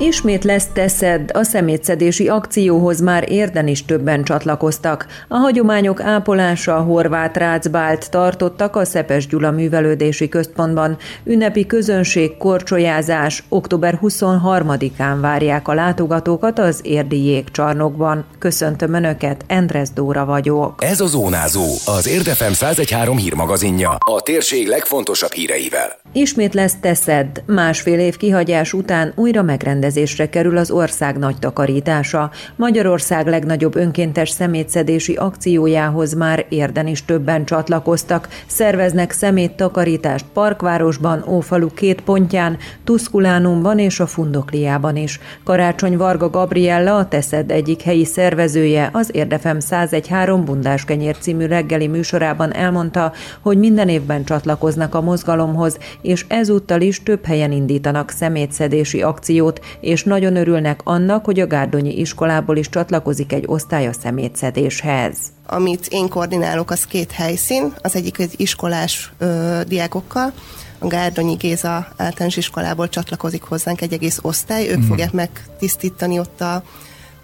Ismét lesz teszed, a szemétszedési akcióhoz már érden is többen csatlakoztak. A hagyományok ápolása a horvát rácbált tartottak a Szepes Gyula művelődési központban. Ünnepi közönség, korcsolyázás, október 23-án várják a látogatókat az érdi jégcsarnokban. Köszöntöm Önöket, Endres Dóra vagyok. Ez a Zónázó, az Érdefem 113 hírmagazinja, a térség legfontosabb híreivel. Ismét lesz teszed, másfél év kihagyás után újra megrendezés megrendezésre kerül az ország nagy takarítása. Magyarország legnagyobb önkéntes szemétszedési akciójához már érden is többen csatlakoztak. Szerveznek szeméttakarítást Parkvárosban, Ófalu két pontján, Tuszkulánumban és a Fundokliában is. Karácsony Varga Gabriella, a Teszed egyik helyi szervezője, az Érdefem 101.3 Bundás Kenyér című reggeli műsorában elmondta, hogy minden évben csatlakoznak a mozgalomhoz, és ezúttal is több helyen indítanak szemétszedési akciót, és nagyon örülnek annak, hogy a Gárdonyi iskolából is csatlakozik egy osztály a szemétszedéshez. Amit én koordinálok, az két helyszín, az egyik egy iskolás ö, diákokkal, a Gárdonyi Géza általános iskolából csatlakozik hozzánk egy egész osztály, ők mm. fogják megtisztítani ott a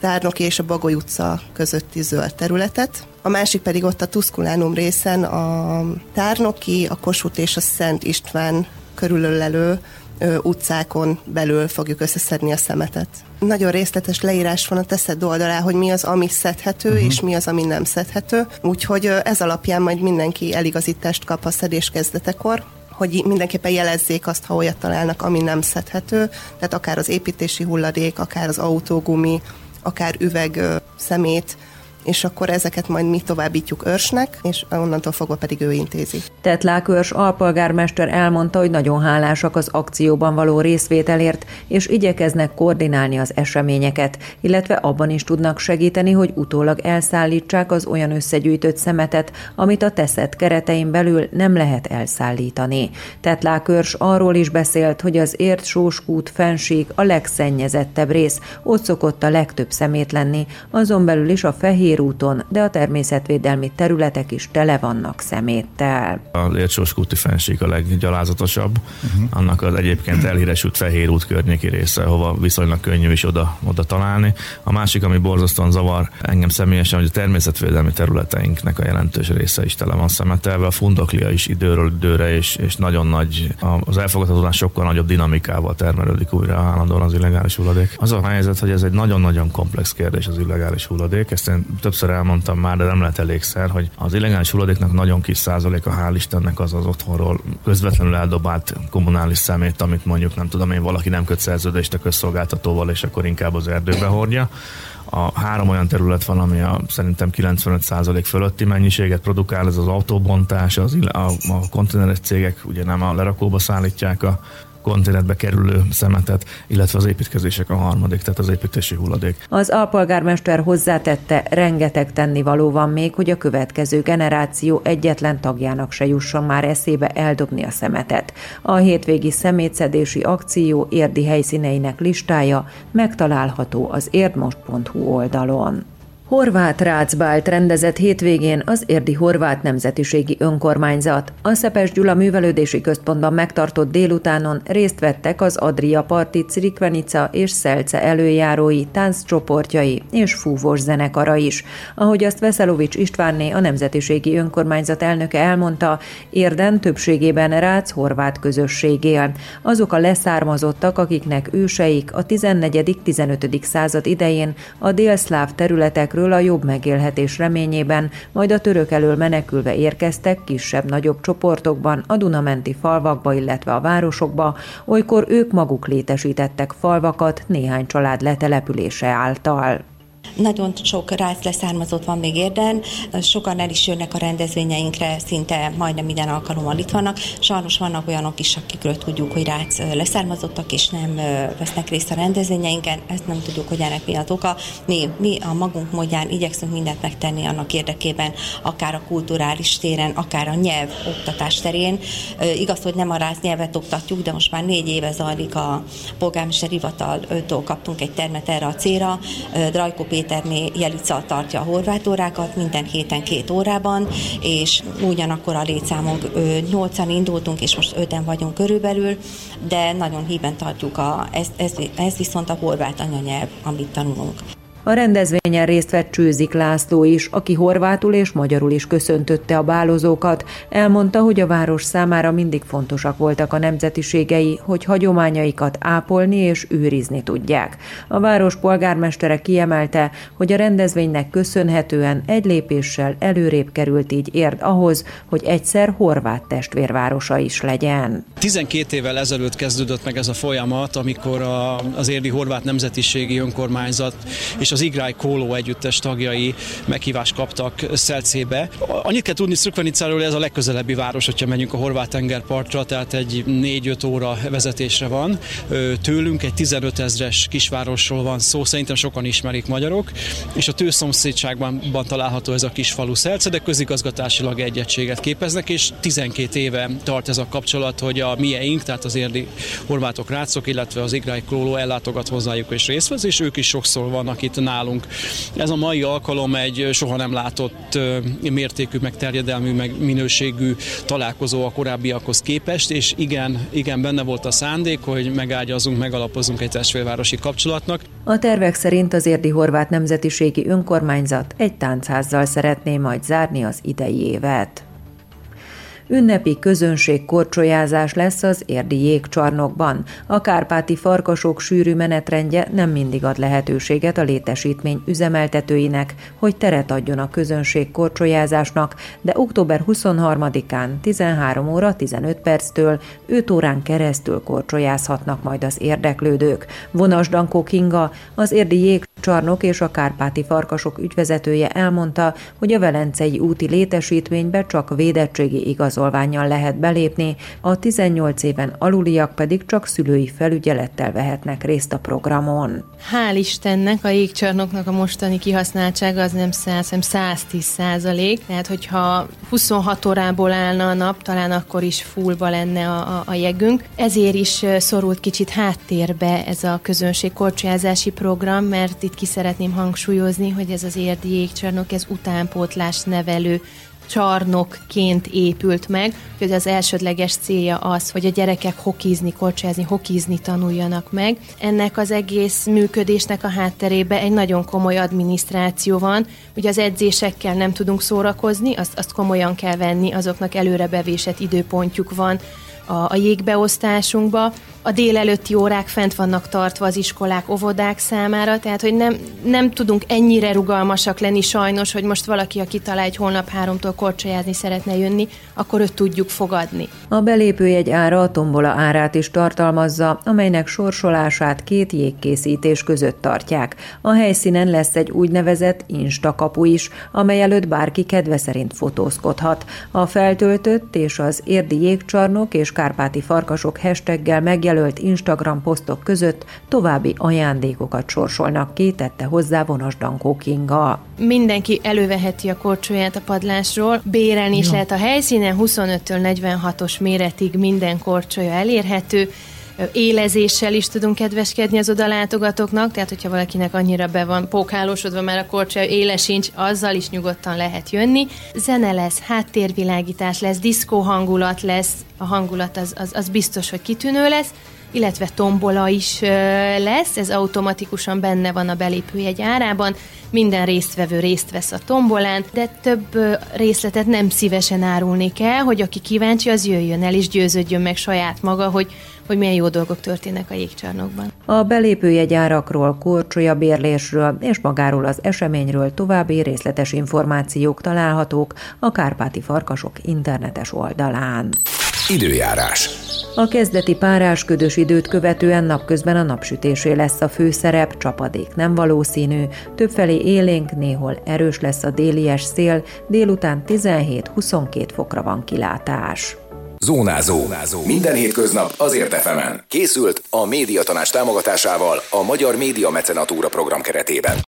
Tárnoki és a Bagoly utca közötti zöld területet. A másik pedig ott a Tuszkulánum részen a Tárnoki, a Kossuth és a Szent István körülölelő utcákon belül fogjuk összeszedni a szemetet. Nagyon részletes leírás van a teszed oldalá, hogy mi az, ami szedhető, uh-huh. és mi az, ami nem szedhető. Úgyhogy ez alapján majd mindenki eligazítást kap a szedés kezdetekor hogy mindenképpen jelezzék azt, ha olyat találnak, ami nem szedhető, tehát akár az építési hulladék, akár az autógumi, akár üveg szemét, és akkor ezeket majd mi továbbítjuk őrsnek, és onnantól fogva pedig ő intézi. Tetlák őrs alpolgármester elmondta, hogy nagyon hálásak az akcióban való részvételért, és igyekeznek koordinálni az eseményeket, illetve abban is tudnak segíteni, hogy utólag elszállítsák az olyan összegyűjtött szemetet, amit a teszet keretein belül nem lehet elszállítani. Tetlák őrs arról is beszélt, hogy az ért sóskút fenség a legszennyezettebb rész, ott szokott a legtöbb szemét lenni, azon belül is a fehér úton, de a természetvédelmi területek is tele vannak szeméttel. A Értsóskúti fenség a leggyalázatosabb, uh-huh. annak az egyébként elhíresült Fehér út környéki része, hova viszonylag könnyű is oda, oda találni. A másik, ami borzasztóan zavar engem személyesen, hogy a természetvédelmi területeinknek a jelentős része is tele van szemetelve, a fundoklia is időről időre, és, és nagyon nagy, az elfogadhatóan sokkal nagyobb dinamikával termelődik újra állandóan az illegális hulladék. Az a helyzet, hogy ez egy nagyon-nagyon komplex kérdés az illegális hulladék, ezt én többször elmondtam már, de nem lehet elégszer, hogy az illegális hulladéknak nagyon kis százaléka, hál' Istennek az az otthonról közvetlenül eldobált kommunális szemét, amit mondjuk nem tudom én, valaki nem köt szerződést a közszolgáltatóval, és akkor inkább az erdőbe hordja. A három olyan terület van, ami a, szerintem 95% fölötti mennyiséget produkál, ez az autóbontás, az, a, a konténeres cégek ugye nem a lerakóba szállítják a konténerbe kerülő szemetet, illetve az építkezések a harmadik, tehát az építési hulladék. Az alpolgármester hozzátette, rengeteg tennivaló van még, hogy a következő generáció egyetlen tagjának se jusson már eszébe eldobni a szemetet. A hétvégi szemétszedési akció érdi helyszíneinek listája megtalálható az érdmost.hu oldalon. Horvát Rácbált rendezett hétvégén az érdi horvát nemzetiségi önkormányzat. A Szepes Gyula művelődési központban megtartott délutánon részt vettek az Adria Parti Cirikvenica és Szelce előjárói, tánccsoportjai és fúvós zenekara is. Ahogy azt Veszelovics Istvánné, a nemzetiségi önkormányzat elnöke elmondta, érden többségében Rác horvát közösség él. Azok a leszármazottak, akiknek őseik a 14.-15. század idején a délszláv területekről területekről a jobb megélhetés reményében, majd a török elől menekülve érkeztek kisebb-nagyobb csoportokban a Dunamenti falvakba, illetve a városokba, olykor ők maguk létesítettek falvakat néhány család letelepülése által. Nagyon sok rác leszármazott van még érden, sokan el is jönnek a rendezvényeinkre, szinte majdnem minden alkalommal itt vannak. Sajnos vannak olyanok is, akikről tudjuk, hogy rác leszármazottak, és nem vesznek részt a rendezvényeinken, ezt nem tudjuk, hogy ennek mi az oka. Mi, mi a magunk módján igyekszünk mindent megtenni annak érdekében, akár a kulturális téren, akár a nyelv oktatás terén. Igaz, hogy nem a rác nyelvet oktatjuk, de most már négy éve zajlik a polgármester hivataltól kaptunk egy termet erre a célra. Drajko Péterné Jelica tartja a horvát órákat minden héten két órában, és ugyanakkor a létszámunk 8-an indultunk, és most 5 vagyunk körülbelül, de nagyon híven tartjuk, a, ez, ez, ez viszont a horvát anyanyelv, amit tanulunk. A rendezvényen részt vett Csőzik László is, aki horvátul és magyarul is köszöntötte a bálozókat. Elmondta, hogy a város számára mindig fontosak voltak a nemzetiségei, hogy hagyományaikat ápolni és őrizni tudják. A város polgármestere kiemelte, hogy a rendezvénynek köszönhetően egy lépéssel előrébb került így érd ahhoz, hogy egyszer horvát testvérvárosa is legyen. 12 évvel ezelőtt kezdődött meg ez a folyamat, amikor a, az érdi horvát nemzetiségi önkormányzat és az Igrály Kóló együttes tagjai meghívást kaptak Szelcébe. Annyit kell tudni Szrukvenicáról, hogy ez a legközelebbi város, hogyha megyünk a horvát tengerpartra, tehát egy 4-5 óra vezetésre van. Tőlünk egy 15 ezres kisvárosról van szó, szerintem sokan ismerik magyarok, és a tőszomszédságban található ez a kis falu Szelce, de közigazgatásilag egy egységet képeznek, és 12 éve tart ez a kapcsolat, hogy a mieink, tehát az érdi horvátok rácok, illetve az Igrály Kóló ellátogat hozzájuk és részt vesz, és ők is sokszor vannak itt nálunk. Ez a mai alkalom egy soha nem látott mértékű, meg terjedelmű, meg minőségű találkozó a korábbiakhoz képest, és igen, igen benne volt a szándék, hogy megágyazunk, megalapozunk egy testvérvárosi kapcsolatnak. A tervek szerint az érdi horvát nemzetiségi önkormányzat egy táncházzal szeretné majd zárni az idei évet. Ünnepi közönség korcsolyázás lesz az érdi jégcsarnokban. A kárpáti farkasok sűrű menetrendje nem mindig ad lehetőséget a létesítmény üzemeltetőinek, hogy teret adjon a közönség korcsolyázásnak, de október 23-án 13 óra 15 perctől 5 órán keresztül korcsolyázhatnak majd az érdeklődők. Vonas Dankó Kinga, az érdi jégcsarnok és a kárpáti farkasok ügyvezetője elmondta, hogy a Velencei úti létesítménybe csak védettségi igaz igazolványjal lehet belépni, a 18 éven aluliak pedig csak szülői felügyelettel vehetnek részt a programon. Hál' Istennek a jégcsarnoknak a mostani kihasználtsága az nem 100, hanem 110 százalék, tehát hogyha 26 órából állna a nap, talán akkor is fullba lenne a, a, a jegünk. Ezért is szorult kicsit háttérbe ez a közönség korcsolyázási program, mert itt ki szeretném hangsúlyozni, hogy ez az érdi jégcsarnok, ez utánpótlás nevelő csarnokként épült meg, hogy az elsődleges célja az, hogy a gyerekek hokizni, korcsázni, hokizni tanuljanak meg. Ennek az egész működésnek a hátterébe egy nagyon komoly adminisztráció van, ugye az edzésekkel nem tudunk szórakozni, azt, azt komolyan kell venni, azoknak előre bevésett időpontjuk van, a, a jégbeosztásunkba. A délelőtti órák fent vannak tartva az iskolák, óvodák számára, tehát hogy nem, nem tudunk ennyire rugalmasak lenni sajnos, hogy most valaki, aki talál egy holnap háromtól korcsolyázni szeretne jönni, akkor őt tudjuk fogadni. A belépőjegy ára a tombola árát is tartalmazza, amelynek sorsolását két jégkészítés között tartják. A helyszínen lesz egy úgynevezett instakapu is, amely előtt bárki kedve szerint fotózkodhat. A feltöltött és az érdi jégcsarnok és kárpáti farkasok hashtaggel megjelölt Instagram posztok között további ajándékokat sorsolnak ki, tette hozzá Vonas Dankó Kinga. Mindenki előveheti a korcsolyát a padlásról, bérelni is lehet a helyszínen, 25-től 46-os méretig minden korcsolya elérhető, élezéssel is tudunk kedveskedni az oda látogatóknak, tehát hogyha valakinek annyira be van pókálósodva már a korcsolya, éle sincs, azzal is nyugodtan lehet jönni. Zene lesz, háttérvilágítás lesz, diszkó hangulat lesz, a hangulat az, az, az biztos, hogy kitűnő lesz, illetve tombola is lesz, ez automatikusan benne van a belépőjegy árában, minden résztvevő részt vesz a tombolán, de több részletet nem szívesen árulnék el, hogy aki kíváncsi, az jöjjön el és győződjön meg saját maga, hogy hogy milyen jó dolgok történnek a jégcsarnokban. A belépőjegyárakról, korcsolya bérlésről és magáról az eseményről további részletes információk találhatók a Kárpáti Farkasok internetes oldalán. Időjárás. A kezdeti párásködös időt követően napközben a napsütésé lesz a főszerep, csapadék nem valószínű, többfelé élénk, néhol erős lesz a délies szél, délután 17-22 fokra van kilátás. Zónázó. Zónázó. Minden hétköznap azért efemen. Készült a médiatanás támogatásával a Magyar Média Mecenatúra program keretében.